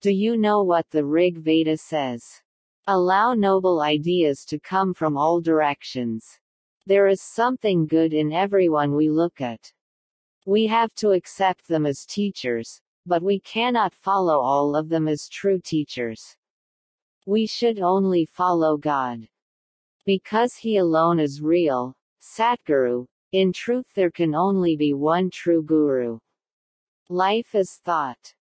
Do you know what the Rig Veda says? Allow noble ideas to come from all directions. There is something good in everyone we look at. We have to accept them as teachers, but we cannot follow all of them as true teachers. We should only follow God. Because He alone is real, Satguru, in truth there can only be one true Guru. Life is thought.